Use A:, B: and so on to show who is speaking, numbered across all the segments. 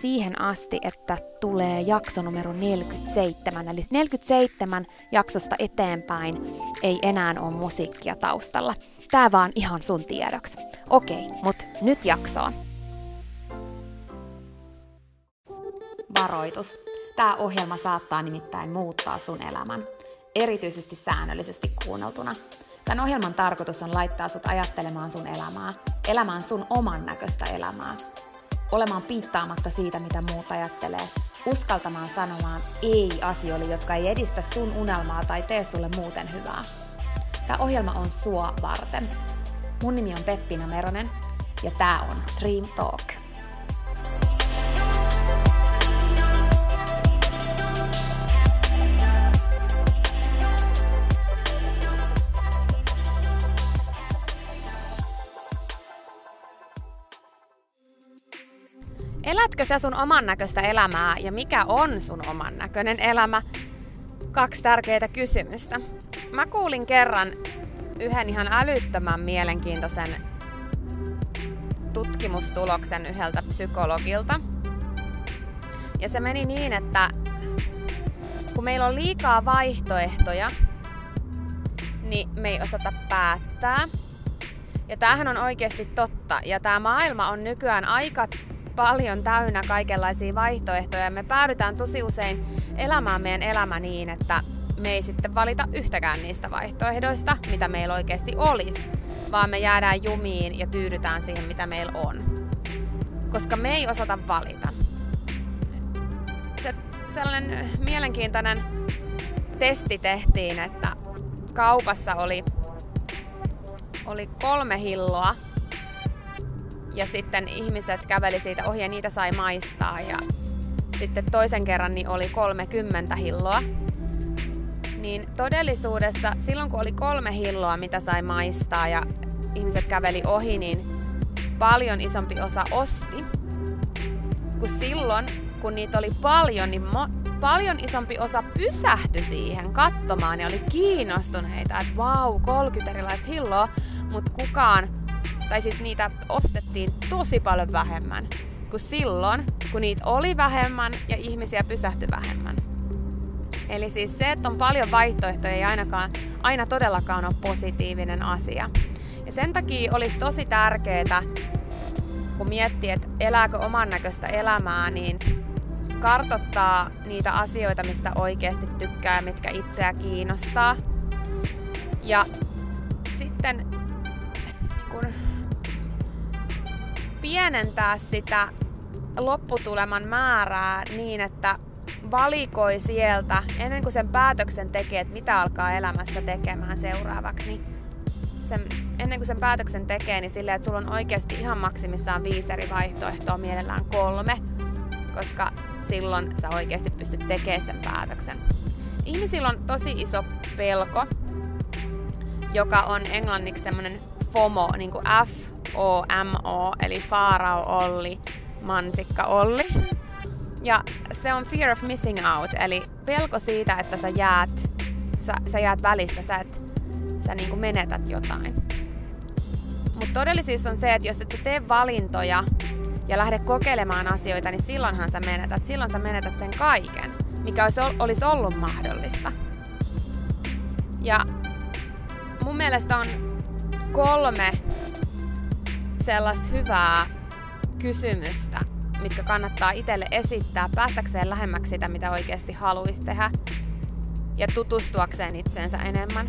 A: siihen asti, että tulee jakso numero 47. Eli 47 jaksosta eteenpäin ei enää ole musiikkia taustalla. Tää vaan ihan sun tiedoksi. Okei, mut nyt jaksoon. Varoitus. Tämä ohjelma saattaa nimittäin muuttaa sun elämän. Erityisesti säännöllisesti kuunneltuna. Tämän ohjelman tarkoitus on laittaa sut ajattelemaan sun elämää, elämään sun oman näköistä elämää, olemaan piittaamatta siitä, mitä muut ajattelee, uskaltamaan sanomaan ei asioille, jotka ei edistä sun unelmaa tai tee sulle muuten hyvää. Tämä ohjelma on sua varten. Mun nimi on Peppina Meronen ja tää on Dream Talk. Elätkö sä sun oman näköistä elämää ja mikä on sun oman näköinen elämä? Kaksi tärkeää kysymystä. Mä kuulin kerran yhden ihan älyttömän mielenkiintoisen tutkimustuloksen yhdeltä psykologilta. Ja se meni niin, että kun meillä on liikaa vaihtoehtoja, niin me ei osata päättää. Ja tämähän on oikeasti totta. Ja tämä maailma on nykyään aika paljon täynnä kaikenlaisia vaihtoehtoja. Me päädytään tosi usein elämään meidän elämä niin, että me ei sitten valita yhtäkään niistä vaihtoehdoista, mitä meillä oikeasti olisi, vaan me jäädään jumiin ja tyydytään siihen, mitä meillä on. Koska me ei osata valita. Se, sellainen mielenkiintoinen testi tehtiin, että kaupassa oli, oli kolme hilloa ja sitten ihmiset käveli siitä ohi ja niitä sai maistaa ja sitten toisen kerran niin oli 30 hilloa. Niin todellisuudessa silloin kun oli kolme hilloa, mitä sai maistaa ja ihmiset käveli ohi, niin paljon isompi osa osti. Kun silloin, kun niitä oli paljon, niin mo- paljon isompi osa pysähtyi siihen katsomaan ja oli kiinnostuneita, että vau, 30 erilaista hilloa, mutta kukaan tai siis niitä ostettiin tosi paljon vähemmän kuin silloin, kun niitä oli vähemmän ja ihmisiä pysähtyi vähemmän. Eli siis se, että on paljon vaihtoehtoja ei ainakaan, aina todellakaan ole positiivinen asia. Ja sen takia olisi tosi tärkeää, kun miettii, että elääkö oman näköistä elämää, niin kartottaa niitä asioita, mistä oikeasti tykkää mitkä itseä kiinnostaa. Ja pienentää sitä lopputuleman määrää niin, että valikoi sieltä ennen kuin sen päätöksen tekee, että mitä alkaa elämässä tekemään seuraavaksi, niin sen, ennen kuin sen päätöksen tekee, niin silleen, että sulla on oikeasti ihan maksimissaan viisi eri vaihtoehtoa, mielellään kolme, koska silloin sä oikeasti pystyt tekemään sen päätöksen. Ihmisillä on tosi iso pelko, joka on englanniksi semmoinen FOMO, niin kuin F-O-M-O, eli Faarao Olli, Mansikka Olli. Ja se on fear of missing out, eli pelko siitä, että sä jäät, sä, sä jäät välistä, sä, et, sä niinku menetät jotain. Mutta todellisuus on se, että jos et sä tee valintoja ja lähde kokeilemaan asioita, niin silloinhan sä menetät. Silloin sä menetät sen kaiken, mikä olisi, olisi ollut mahdollista. Ja mun mielestä on kolme sellaista hyvää kysymystä, mitkä kannattaa itselle esittää päästäkseen lähemmäksi sitä, mitä oikeasti haluaisi tehdä ja tutustuakseen itseensä enemmän.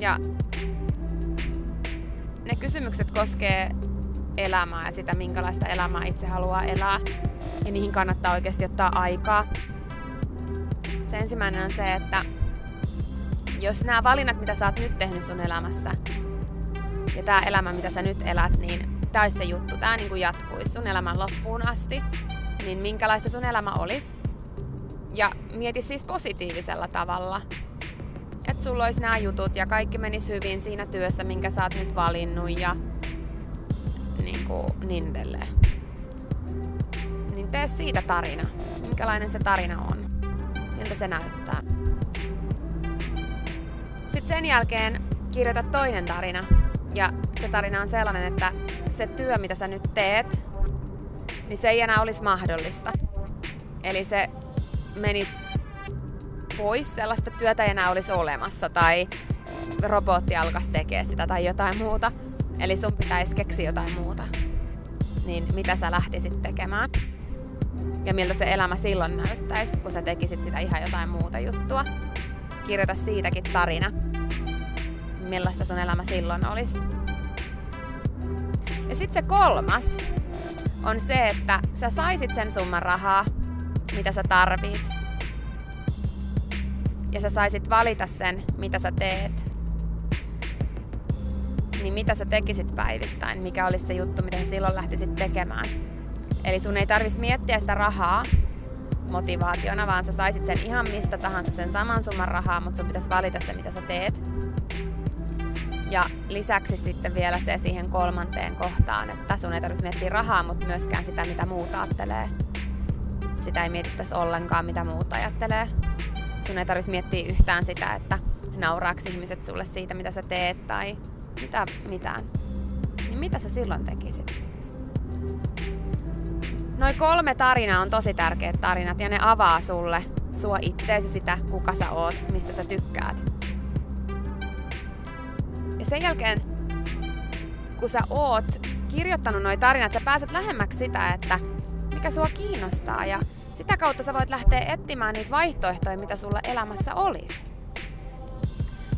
A: Ja ne kysymykset koskee elämää ja sitä, minkälaista elämää itse haluaa elää. Ja niihin kannattaa oikeasti ottaa aikaa. Se ensimmäinen on se, että jos nämä valinnat, mitä sä oot nyt tehnyt sun elämässä, ja tämä elämä, mitä sä nyt elät, niin tämä se juttu. Tämä niin jatkuisi sun elämän loppuun asti. Niin minkälaista sun elämä olisi? Ja mieti siis positiivisella tavalla. Että sulla olisi nämä jutut ja kaikki menisi hyvin siinä työssä, minkä sä oot nyt valinnut ja niin, kuin, niin edelleen. Niin tee siitä tarina. Minkälainen se tarina on. Miltä se näyttää. Sitten sen jälkeen kirjoita toinen tarina. Ja se tarina on sellainen, että se työ, mitä sä nyt teet, niin se ei enää olisi mahdollista. Eli se menisi pois, sellaista työtä ei enää olisi olemassa, tai robotti alkaisi tekemään sitä tai jotain muuta. Eli sun pitäisi keksiä jotain muuta. Niin mitä sä lähtisit tekemään? Ja miltä se elämä silloin näyttäisi, kun sä tekisit sitä ihan jotain muuta juttua. Kirjoita siitäkin tarina. Millaista sun elämä silloin olisi. Ja sitten se kolmas on se, että sä saisit sen summan rahaa, mitä sä tarvit. Ja sä saisit valita sen, mitä sä teet. Niin mitä sä tekisit päivittäin, mikä olisi se juttu, mitä sä silloin lähtisit tekemään. Eli sun ei tarvitsisi miettiä sitä rahaa motivaationa, vaan sä saisit sen ihan mistä tahansa sen saman summan rahaa, mutta sun pitäisi valita se, mitä sä teet. Ja lisäksi sitten vielä se siihen kolmanteen kohtaan, että sun ei tarvitse miettiä rahaa, mutta myöskään sitä, mitä muut ajattelee. Sitä ei mietittäisi ollenkaan, mitä muut ajattelee. Sun ei tarvitse miettiä yhtään sitä, että nauraako ihmiset sulle siitä, mitä sä teet tai mitä, mitään. Niin mitä sä silloin tekisit? Noin kolme tarinaa on tosi tärkeät tarinat ja ne avaa sulle sua itteesi sitä, kuka sä oot, mistä sä tykkäät ja sen jälkeen, kun sä oot kirjoittanut noi tarinat, sä pääset lähemmäksi sitä, että mikä sua kiinnostaa ja sitä kautta sä voit lähteä etsimään niitä vaihtoehtoja, mitä sulla elämässä olisi.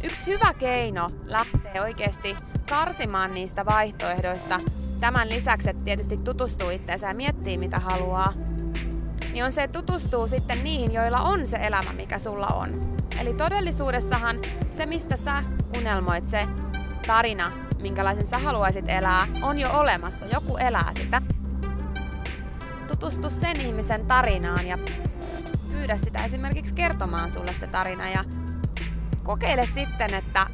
A: Yksi hyvä keino lähteä oikeasti karsimaan niistä vaihtoehdoista, tämän lisäksi, että tietysti tutustuu itseensä ja miettii mitä haluaa, niin on se, että tutustuu sitten niihin, joilla on se elämä, mikä sulla on. Eli todellisuudessahan se, mistä sä unelmoit, se tarina, minkälaisen sä haluaisit elää, on jo olemassa. Joku elää sitä. Tutustu sen ihmisen tarinaan ja pyydä sitä esimerkiksi kertomaan sulle se tarina ja kokeile sitten, että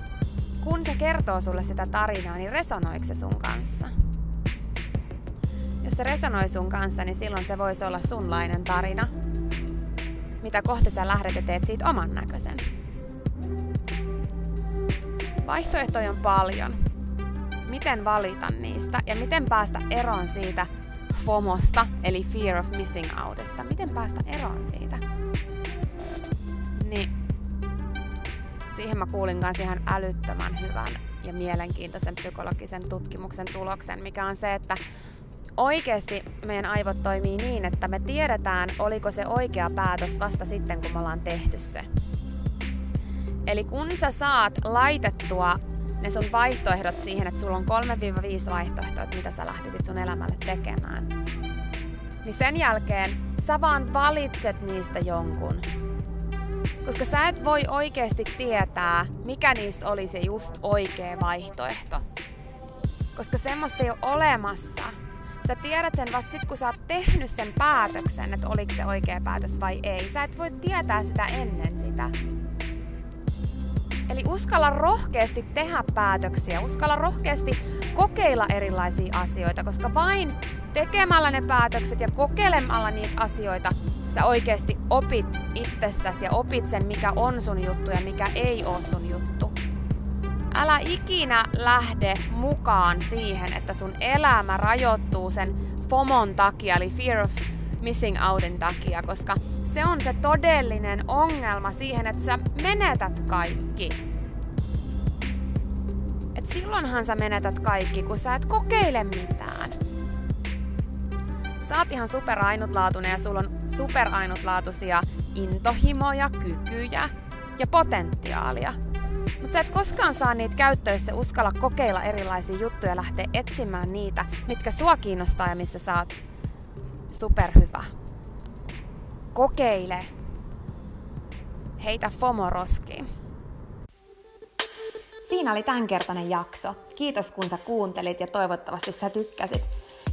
A: kun se kertoo sulle sitä tarinaa, niin resonoiko se sun kanssa? Jos se resonoi sun kanssa, niin silloin se voisi olla sunlainen tarina, mitä kohti sä lähdet ja teet siitä oman näköisen. Vaihtoehtoja on paljon. Miten valita niistä ja miten päästä eroon siitä FOMOsta, eli Fear of Missing Outista. Miten päästä eroon siitä? Niin siihen mä kuulin kanssa ihan älyttömän hyvän ja mielenkiintoisen psykologisen tutkimuksen tuloksen, mikä on se, että oikeasti meidän aivot toimii niin, että me tiedetään, oliko se oikea päätös vasta sitten, kun me ollaan tehty se. Eli kun sä saat laitettua ne sun vaihtoehdot siihen, että sulla on 3-5 vaihtoehtoa, että mitä sä lähtisit sun elämälle tekemään. Niin sen jälkeen sä vaan valitset niistä jonkun. Koska sä et voi oikeasti tietää, mikä niistä olisi just oikea vaihtoehto. Koska semmoista ei ole olemassa. Sä tiedät sen vasta sit, kun sä oot tehnyt sen päätöksen, että oliko se oikea päätös vai ei. Sä et voi tietää sitä ennen sitä. Eli uskalla rohkeasti tehdä päätöksiä, uskalla rohkeasti kokeilla erilaisia asioita, koska vain tekemällä ne päätökset ja kokeilemalla niitä asioita sä oikeasti opit itsestäsi ja opit sen, mikä on sun juttu ja mikä ei ole sun juttu. Älä ikinä lähde mukaan siihen, että sun elämä rajoittuu sen FOMON takia, eli Fear of Missing Outin takia, koska se on se todellinen ongelma siihen, että sä menetät kaikki. Et silloinhan sä menetät kaikki, kun sä et kokeile mitään. Sä oot ihan super ainutlaatuinen ja sulla on super ainutlaatuisia intohimoja, kykyjä ja potentiaalia. Mutta sä et koskaan saa niitä käyttöön, jos uskalla kokeilla erilaisia juttuja ja lähteä etsimään niitä, mitkä sua kiinnostaa ja missä sä oot superhyvä. Kokeile. Heitä FOMO. Siinä oli tämänkertainen jakso. Kiitos kun sä kuuntelit ja toivottavasti sä tykkäsit.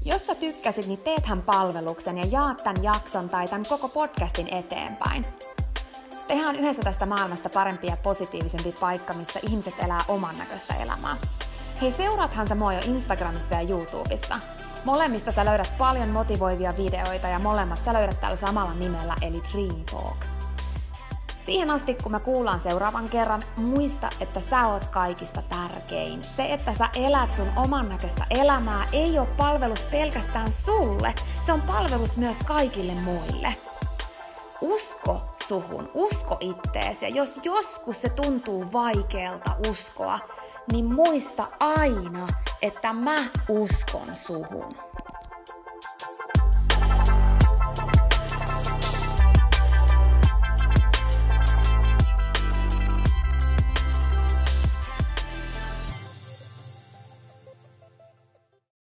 A: Jos sä tykkäsit, niin teethän palveluksen ja jaat tämän jakson tai tämän koko podcastin eteenpäin. Tehdään yhdessä tästä maailmasta parempi ja positiivisempi paikka, missä ihmiset elää oman näköistä elämää. Hei, seuraathan sä mua jo Instagramissa ja YouTubessa. Molemmista sä löydät paljon motivoivia videoita ja molemmat sä löydät tällä samalla nimellä eli Dream Talk. Siihen asti, kun me kuullaan seuraavan kerran, muista, että sä oot kaikista tärkein. Se, että sä elät sun oman näköistä elämää, ei ole palvelus pelkästään sulle. Se on palvelus myös kaikille muille. Usko suhun, usko itteesi. Ja jos joskus se tuntuu vaikealta uskoa, niin muista aina, että mä uskon suhun.